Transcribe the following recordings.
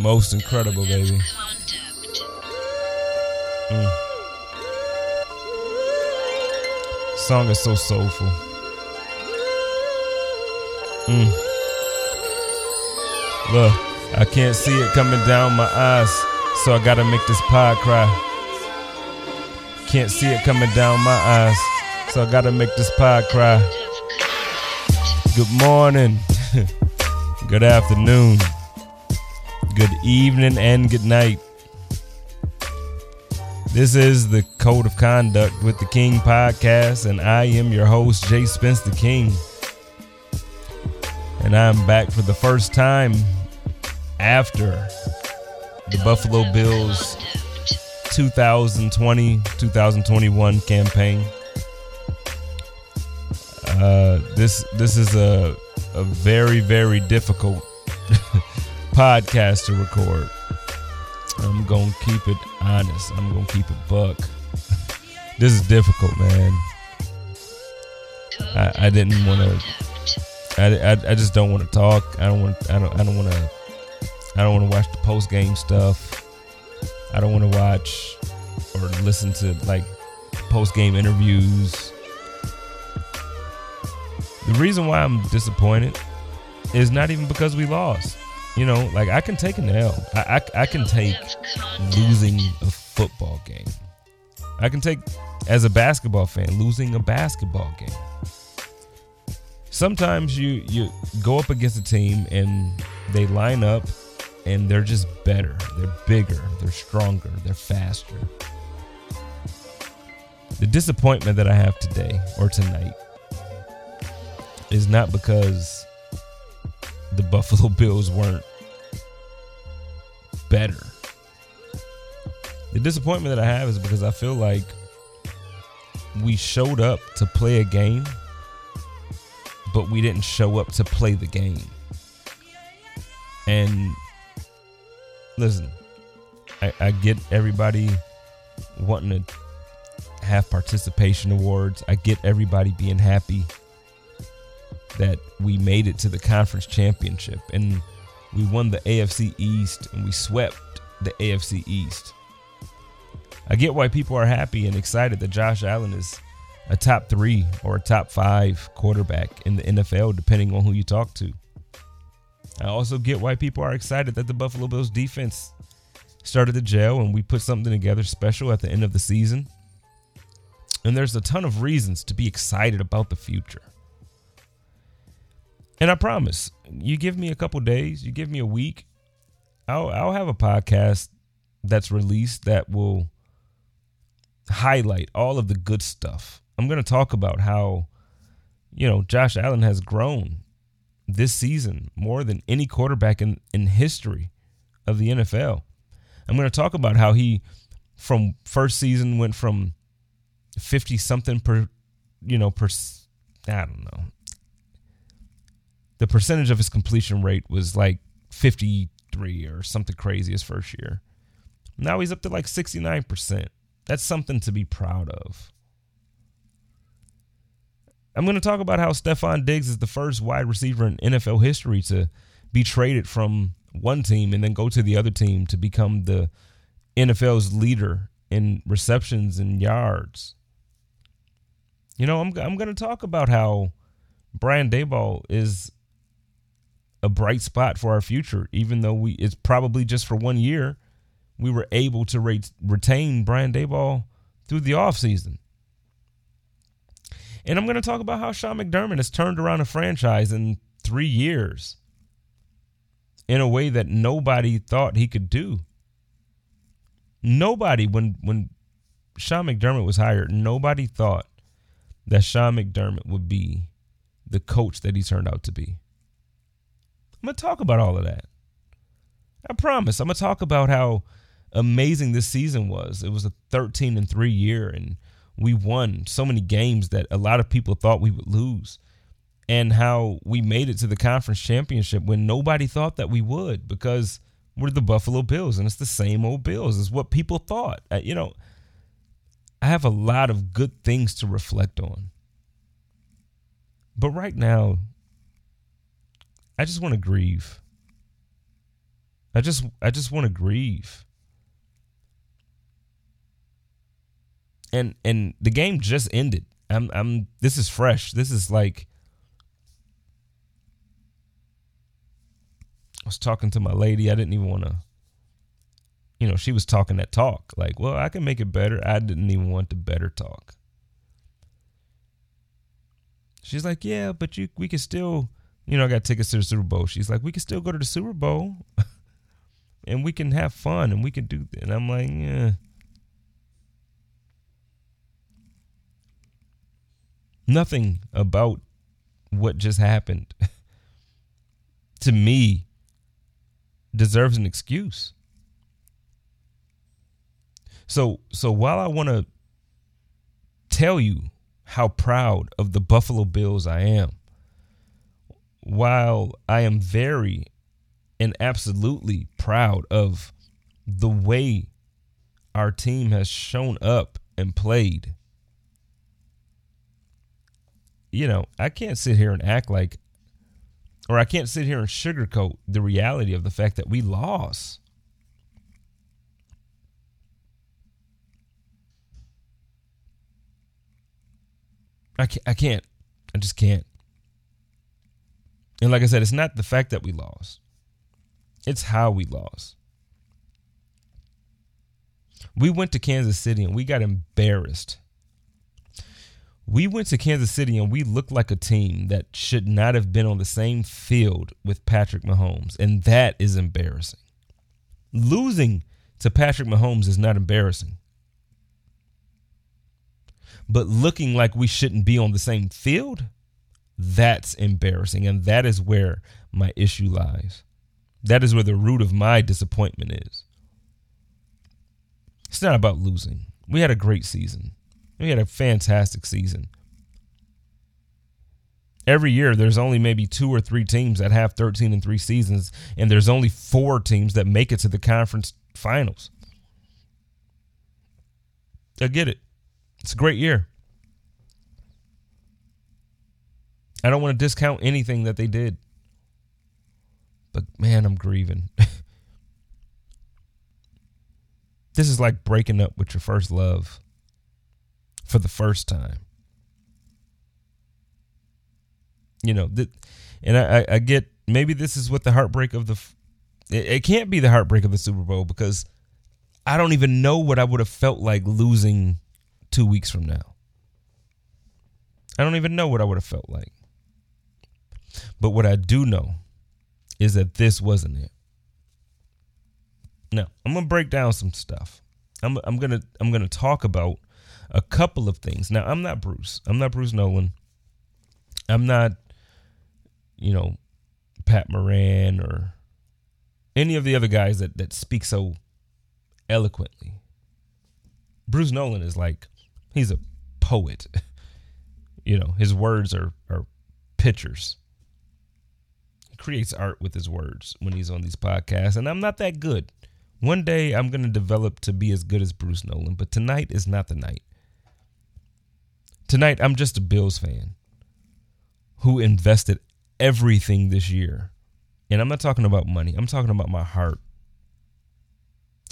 Most incredible, baby. Mm. Song is so soulful. Mm. Look, I can't see it coming down my eyes, so I gotta make this pod cry. Can't see it coming down my eyes, so I gotta make this pod cry. Good morning, good afternoon, good evening, and good night. This is the Code of Conduct with the King podcast, and I am your host, Jay Spence the King. And I'm back for the first time after the Buffalo Bills 2020 2021 campaign. Uh, this this is a a very very difficult podcast to record. I'm gonna keep it honest. I'm gonna keep it buck. this is difficult, man. I, I didn't want to. I, I, I just don't want to talk. I don't want. I don't. I don't want to. I don't want to watch the post game stuff. I don't want to watch or listen to like post game interviews. The reason why I'm disappointed is not even because we lost. You know, like I can take an L. I, I, I can take losing a football game. I can take, as a basketball fan, losing a basketball game. Sometimes you you go up against a team and they line up and they're just better. They're bigger. They're stronger. They're faster. The disappointment that I have today or tonight is not because the Buffalo Bills weren't better. The disappointment that I have is because I feel like we showed up to play a game, but we didn't show up to play the game. And listen, I, I get everybody wanting to have participation awards. I get everybody being happy that we made it to the conference championship and we won the AFC East and we swept the AFC East. I get why people are happy and excited that Josh Allen is a top three or a top five quarterback in the NFL, depending on who you talk to. I also get why people are excited that the Buffalo Bills defense started to gel and we put something together special at the end of the season. And there's a ton of reasons to be excited about the future. And I promise, you give me a couple days, you give me a week, I'll I'll have a podcast that's released that will highlight all of the good stuff. I'm going to talk about how you know, Josh Allen has grown this season more than any quarterback in, in history of the NFL. I'm going to talk about how he from first season went from 50 something per you know per I don't know the percentage of his completion rate was like 53 or something crazy his first year. Now he's up to like 69%. That's something to be proud of. I'm going to talk about how Stefon Diggs is the first wide receiver in NFL history to be traded from one team and then go to the other team to become the NFL's leader in receptions and yards. You know, I'm I'm going to talk about how Brian Daboll is a bright spot for our future, even though we it's probably just for one year. We were able to re- retain Brian Daboll through the offseason. And I'm going to talk about how Sean McDermott has turned around a franchise in three years in a way that nobody thought he could do. Nobody, when when Sean McDermott was hired, nobody thought that Sean McDermott would be the coach that he turned out to be. I'm to talk about all of that. I promise. I'm to talk about how amazing this season was. It was a 13 and 3 year and we won so many games that a lot of people thought we would lose. And how we made it to the conference championship when nobody thought that we would because we're the Buffalo Bills and it's the same old Bills is what people thought. Uh, you know, I have a lot of good things to reflect on. But right now, I just want to grieve. I just I just want to grieve. And and the game just ended. I'm I'm this is fresh. This is like I was talking to my lady. I didn't even want to you know, she was talking that talk. Like, well, I can make it better. I didn't even want the better talk. She's like, yeah, but you we can still, you know, I got tickets to the Super Bowl. She's like, we can still go to the Super Bowl and we can have fun and we can do that. and I'm like, yeah. Nothing about what just happened to me deserves an excuse. So so while I want to tell you how proud of the Buffalo Bills I am, while I am very and absolutely proud of the way our team has shown up and played. You know, I can't sit here and act like, or I can't sit here and sugarcoat the reality of the fact that we lost. I can't, I can't. I just can't. And like I said, it's not the fact that we lost. It's how we lost. We went to Kansas City and we got embarrassed. We went to Kansas City and we looked like a team that should not have been on the same field with Patrick Mahomes. And that is embarrassing. Losing to Patrick Mahomes is not embarrassing but looking like we shouldn't be on the same field, that's embarrassing. And that is where my issue lies. That is where the root of my disappointment is. It's not about losing. We had a great season. We had a fantastic season. Every year, there's only maybe two or three teams that have 13 and three seasons, and there's only four teams that make it to the conference finals. I get it. It's a great year. I don't want to discount anything that they did. But man, I'm grieving. this is like breaking up with your first love for the first time. You know, and I, I get maybe this is what the heartbreak of the. It can't be the heartbreak of the Super Bowl because I don't even know what I would have felt like losing two weeks from now. I don't even know what I would have felt like. But what I do know is that this wasn't it. Now, I'm going to break down some stuff. I'm, I'm going to I'm going to talk about a couple of things. Now, I'm not Bruce. I'm not Bruce Nolan. I'm not you know Pat Moran or any of the other guys that that speak so eloquently. Bruce Nolan is like He's a poet. You know, his words are are pictures. Creates art with his words when he's on these podcasts, and I'm not that good. One day I'm going to develop to be as good as Bruce Nolan, but tonight is not the night. Tonight I'm just a Bills fan who invested everything this year. And I'm not talking about money. I'm talking about my heart.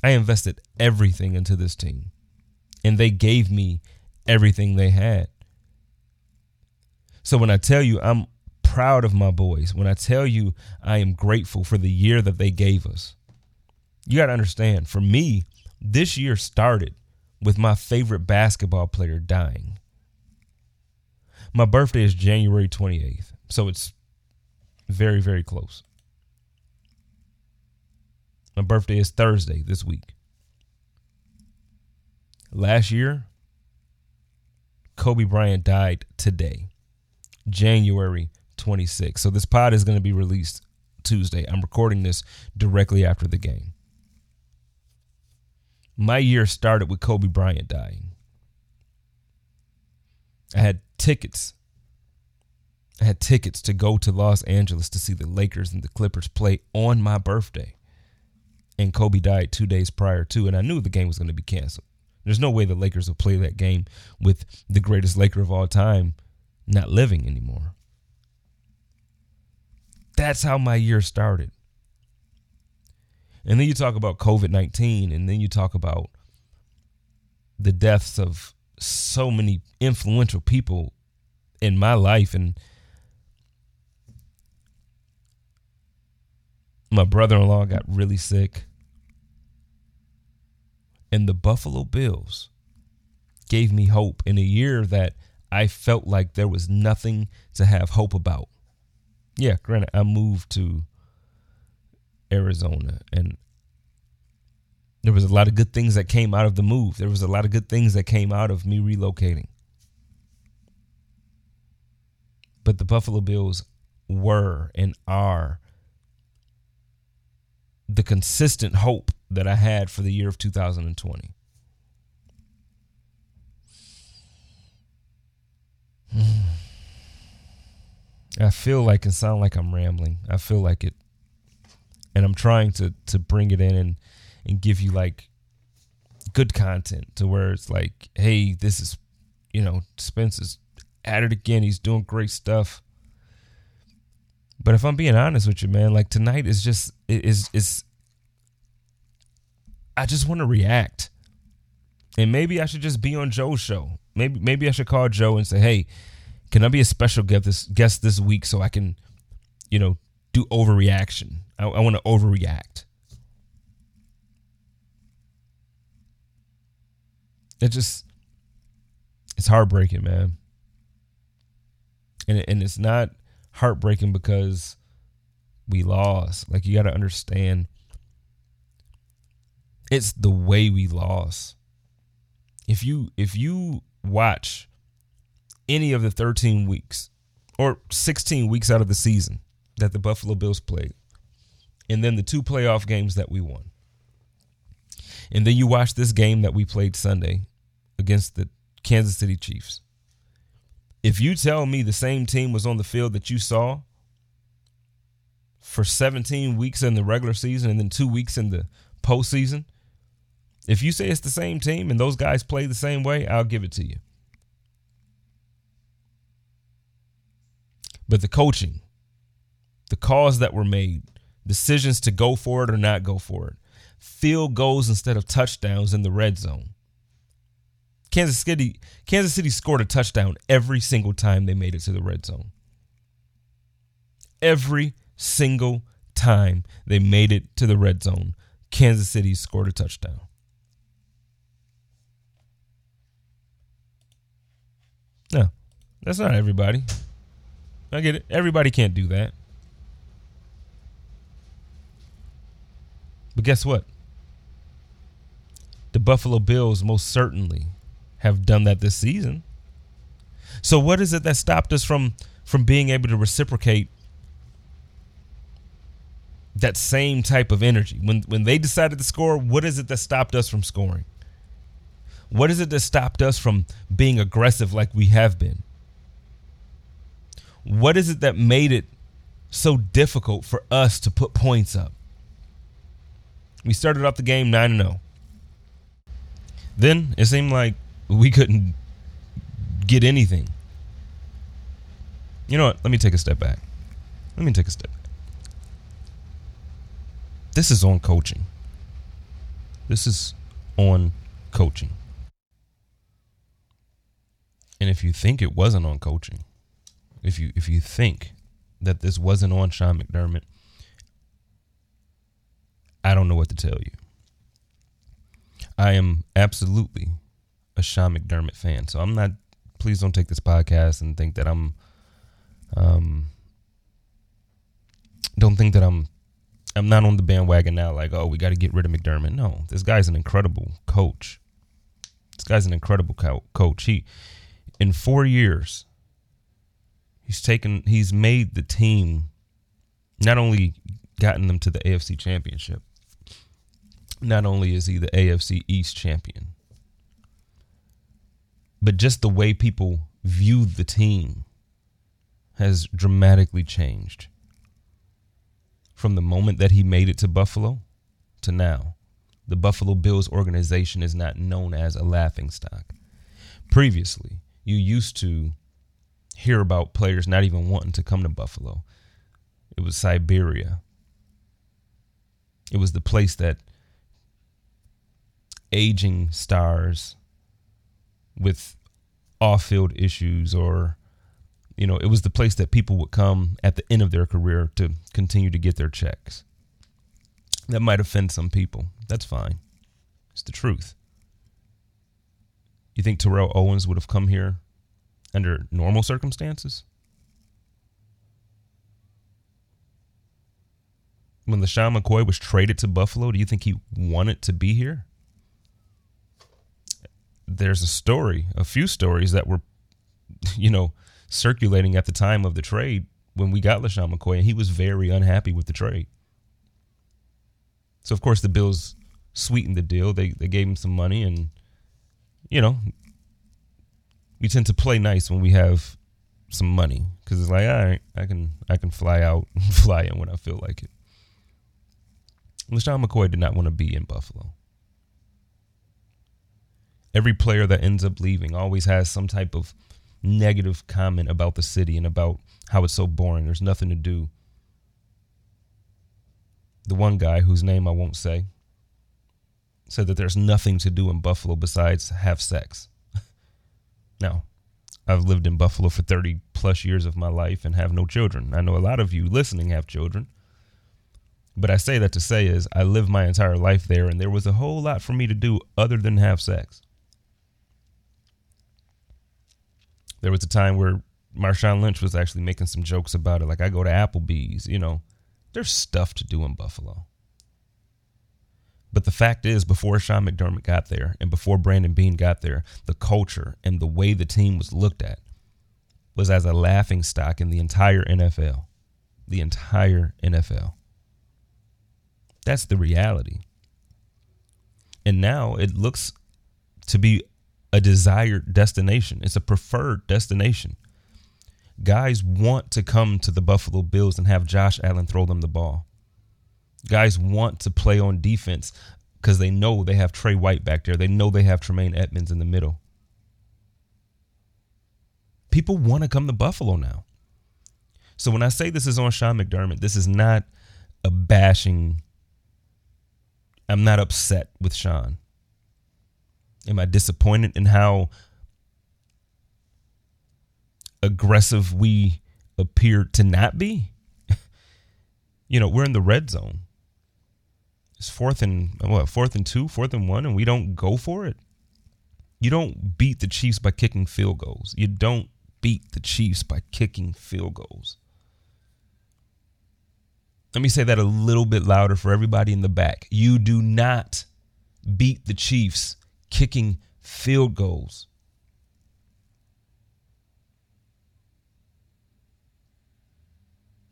I invested everything into this team and they gave me everything they had. So when I tell you I'm proud of my boys, when I tell you I am grateful for the year that they gave us, you got to understand for me, this year started with my favorite basketball player dying. My birthday is January 28th, so it's very, very close. My birthday is Thursday this week. Last year, Kobe Bryant died today, January 26th. So this pod is going to be released Tuesday. I'm recording this directly after the game. My year started with Kobe Bryant dying. I had tickets. I had tickets to go to Los Angeles to see the Lakers and the Clippers play on my birthday. And Kobe died two days prior to, and I knew the game was going to be canceled. There's no way the Lakers will play that game with the greatest Laker of all time not living anymore. That's how my year started. And then you talk about COVID 19, and then you talk about the deaths of so many influential people in my life. And my brother in law got really sick. And the Buffalo Bills gave me hope in a year that I felt like there was nothing to have hope about. Yeah, granted, I moved to Arizona and there was a lot of good things that came out of the move. There was a lot of good things that came out of me relocating. But the Buffalo Bills were and are the consistent hope that I had for the year of 2020. Hmm. I feel like it sound like I'm rambling. I feel like it and I'm trying to to bring it in and and give you like good content to where it's like, hey, this is you know, Spence is at it again. He's doing great stuff. But if I'm being honest with you, man, like tonight is just is is I just want to react. And maybe I should just be on Joe's show. Maybe maybe I should call Joe and say, "Hey, can I be a special guest this guest this week so I can, you know, do overreaction? I, I want to overreact." It just it's heartbreaking, man. And and it's not heartbreaking because we lost. Like you got to understand it's the way we lost. If you if you watch any of the 13 weeks or 16 weeks out of the season that the Buffalo Bills played, and then the two playoff games that we won, and then you watch this game that we played Sunday against the Kansas City Chiefs. If you tell me the same team was on the field that you saw for 17 weeks in the regular season and then two weeks in the postseason, if you say it's the same team and those guys play the same way, I'll give it to you. But the coaching, the calls that were made, decisions to go for it or not go for it, field goals instead of touchdowns in the red zone. Kansas City Kansas City scored a touchdown every single time they made it to the red zone. Every single time they made it to the red zone, Kansas City scored a touchdown. No, that's not everybody. I get it. Everybody can't do that. But guess what? The Buffalo Bills most certainly have done that this season. So what is it that stopped us from from being able to reciprocate that same type of energy? When when they decided to score, what is it that stopped us from scoring? What is it that stopped us from being aggressive like we have been? What is it that made it so difficult for us to put points up? We started off the game 9 0. Then it seemed like we couldn't get anything. You know what? Let me take a step back. Let me take a step back. This is on coaching. This is on coaching. And if you think it wasn't on coaching, if you if you think that this wasn't on Sean McDermott, I don't know what to tell you. I am absolutely a Sean McDermott fan. So I'm not please don't take this podcast and think that I'm um don't think that I'm I'm not on the bandwagon now like, oh, we got to get rid of McDermott. No, this guy's an incredible coach. This guy's an incredible co- coach. He in four years, he's taken he's made the team not only gotten them to the AFC championship, not only is he the AFC East champion, but just the way people view the team has dramatically changed from the moment that he made it to Buffalo to now. The Buffalo Bills organization is not known as a laughing stock. Previously, you used to hear about players not even wanting to come to Buffalo. It was Siberia. It was the place that aging stars with off-field issues or you know, it was the place that people would come at the end of their career to continue to get their checks. That might offend some people. That's fine. It's the truth. You think Terrell Owens would have come here under normal circumstances? When LeSean McCoy was traded to Buffalo, do you think he wanted to be here? There's a story, a few stories that were, you know, circulating at the time of the trade when we got LeSean McCoy, and he was very unhappy with the trade. So of course the Bills sweetened the deal. They they gave him some money, and you know we tend to play nice when we have some money because it's like all right, I can I can fly out, fly in when I feel like it. LeSean McCoy did not want to be in Buffalo. Every player that ends up leaving always has some type of negative comment about the city and about how it's so boring. There's nothing to do. The one guy whose name I won't say said that there's nothing to do in Buffalo besides have sex. Now, I've lived in Buffalo for 30 plus years of my life and have no children. I know a lot of you listening have children. But I say that to say is I lived my entire life there and there was a whole lot for me to do other than have sex. There was a time where Marshawn Lynch was actually making some jokes about it. Like, I go to Applebee's, you know, there's stuff to do in Buffalo. But the fact is, before Sean McDermott got there and before Brandon Beane got there, the culture and the way the team was looked at was as a laughing stock in the entire NFL. The entire NFL. That's the reality. And now it looks to be a desired destination. It's a preferred destination. Guys want to come to the Buffalo Bills and have Josh Allen throw them the ball. Guys want to play on defense because they know they have Tre White back there. They know they have Tremaine Edmunds in the middle. People want to come to Buffalo now. So when I say this is on Sean McDermott, this is not a bashing. I'm not upset with Sean. Am I disappointed in how aggressive we appear to not be? you know, we're in the red zone. It's fourth and what, fourth and two, fourth and one, and we don't go for it. You don't beat the Chiefs by kicking field goals. You don't beat the Chiefs by kicking field goals. Let me say that a little bit louder for everybody in the back. You do not beat the Chiefs kicking field goals.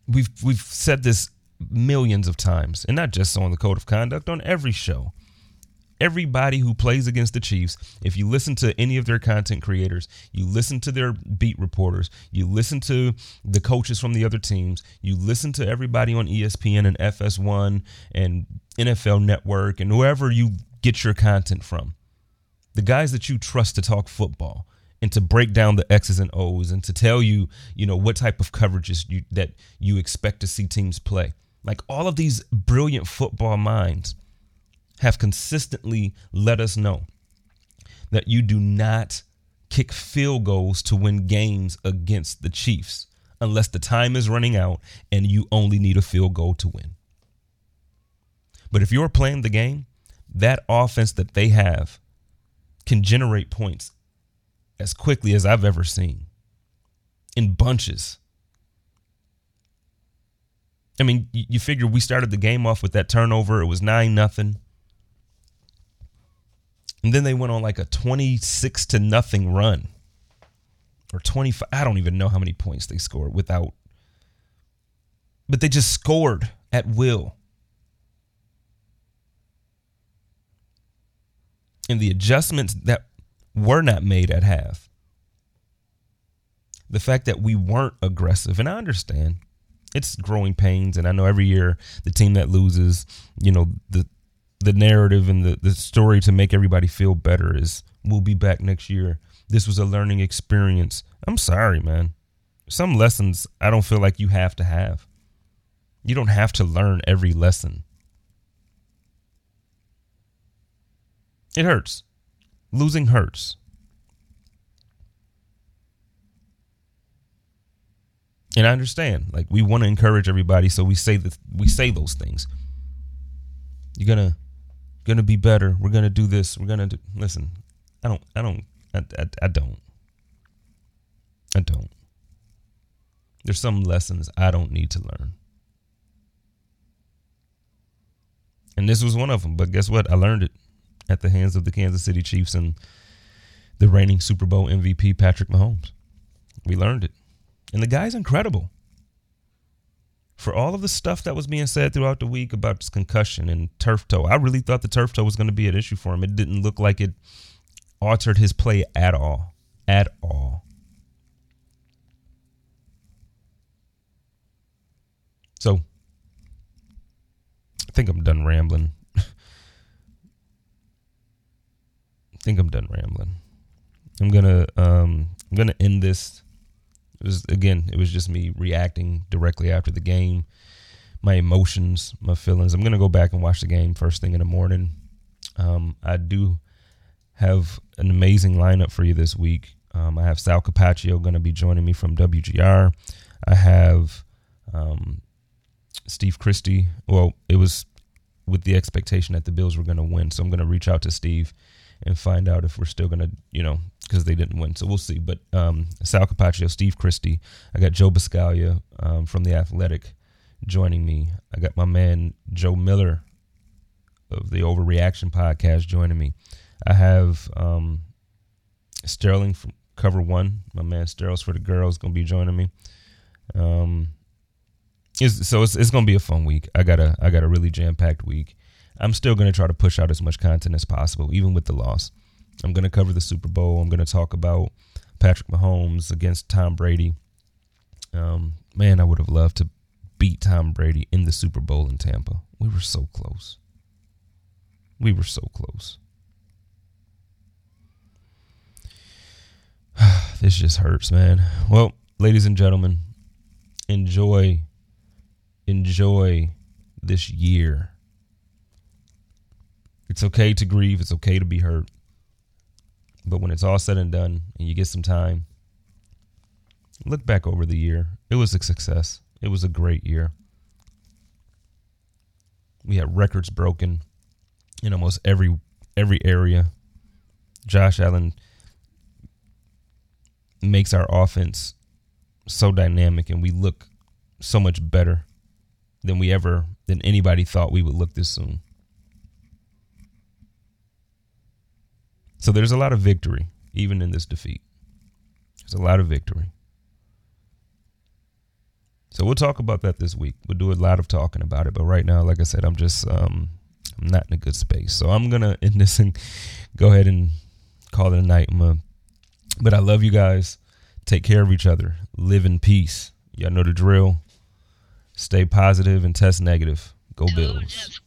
We've we've said this millions of times, and not just on the code of conduct, on every show. Everybody who plays against the Chiefs, if you listen to any of their content creators, you listen to their beat reporters, you listen to the coaches from the other teams, you listen to everybody on ESPN and FS1 and NFL Network and whoever you get your content from the guys that you trust to talk football and to break down the X's and O's and to tell you, you know, what type of coverages you, that you expect to see teams play. Like all of these brilliant football minds have consistently let us know that you do not kick field goals to win games against the Chiefs unless the time is running out and you only need a field goal to win. But if you're playing the game, that offense that they have can generate points as quickly as I've ever seen in bunches. I mean, you figure we started the game off with that turnover. It was 9 nothing. And then they went on like a 26 to nothing run. Or 25, I don't even know how many points they scored without but they just scored at will. and the adjustments that were not made at half. The fact that we weren't aggressive, and I understand it's growing pains, and I know every year the team that loses, you know, the the narrative and the, the story to make everybody feel better is we'll be back next year. This was a learning experience. I'm sorry, man. Some lessons I don't feel like you have to have. You don't have to learn every lesson. It hurts. Losing hurts. And I understand. Like we want to encourage everybody, so we say that we say those things. You're gonna gonna be better. We're gonna do this. We're gonna do listen, I don't I don't I, I, I don't. I don't. There's some lessons I don't need to learn. And this was one of them. But guess what? I learned it at the hands of the Kansas City Chiefs and the reigning Super Bowl MVP, Patrick Mahomes. We learned it. And the guy's incredible. For all of the stuff that was being said throughout the week about his concussion and turf toe, I really thought the turf toe was going to be an issue for him. It didn't look like it altered his play at all. At all. So I think I'm done rambling. I think I'm done rambling. I'm gonna um I'm gonna end this. It was again, it was just me reacting directly after the game. My emotions, my feelings. I'm gonna go back and watch the game first thing in the morning. Um, I do have an amazing lineup for you this week. Um, I have Sal Capaccio going to be joining me from WGR. I have um, Steve Christie. Well, it was with the expectation that the Bills were going to win. So I'm going to reach out to Steve and find out if we're still going to, you know, because they didn't win. So we'll see. But um, Sal Capaccio, Steve Christie. I got Joe Buscaglia um, from The Athletic joining me. I got my man Joe Miller of the Overreaction podcast joining me. I have um, Sterling from Cover One. My man Sterling's for the girls going to be joining me. Um, it's, so it's, it's gonna be a fun week. I got a I got a really jam packed week. I'm still gonna try to push out as much content as possible, even with the loss. I'm gonna cover the Super Bowl. I'm gonna talk about Patrick Mahomes against Tom Brady. Um, man, I would have loved to beat Tom Brady in the Super Bowl in Tampa. We were so close. We were so close. this just hurts, man. Well, ladies and gentlemen, enjoy enjoy this year. It's okay to grieve, it's okay to be hurt. But when it's all said and done and you get some time, look back over the year. It was a success. It was a great year. We had records broken in almost every every area. Josh Allen makes our offense so dynamic and we look so much better than we ever than anybody thought we would look this soon. So there's a lot of victory even in this defeat. There's a lot of victory. So we'll talk about that this week. We'll do a lot of talking about it, but right now, like I said, I'm just um, I'm not in a good space. So I'm gonna end this and go ahead and call it a night. Gonna, but I love you guys. Take care of each other. Live in peace. Y'all know the drill. Stay positive and test negative. Go Bills.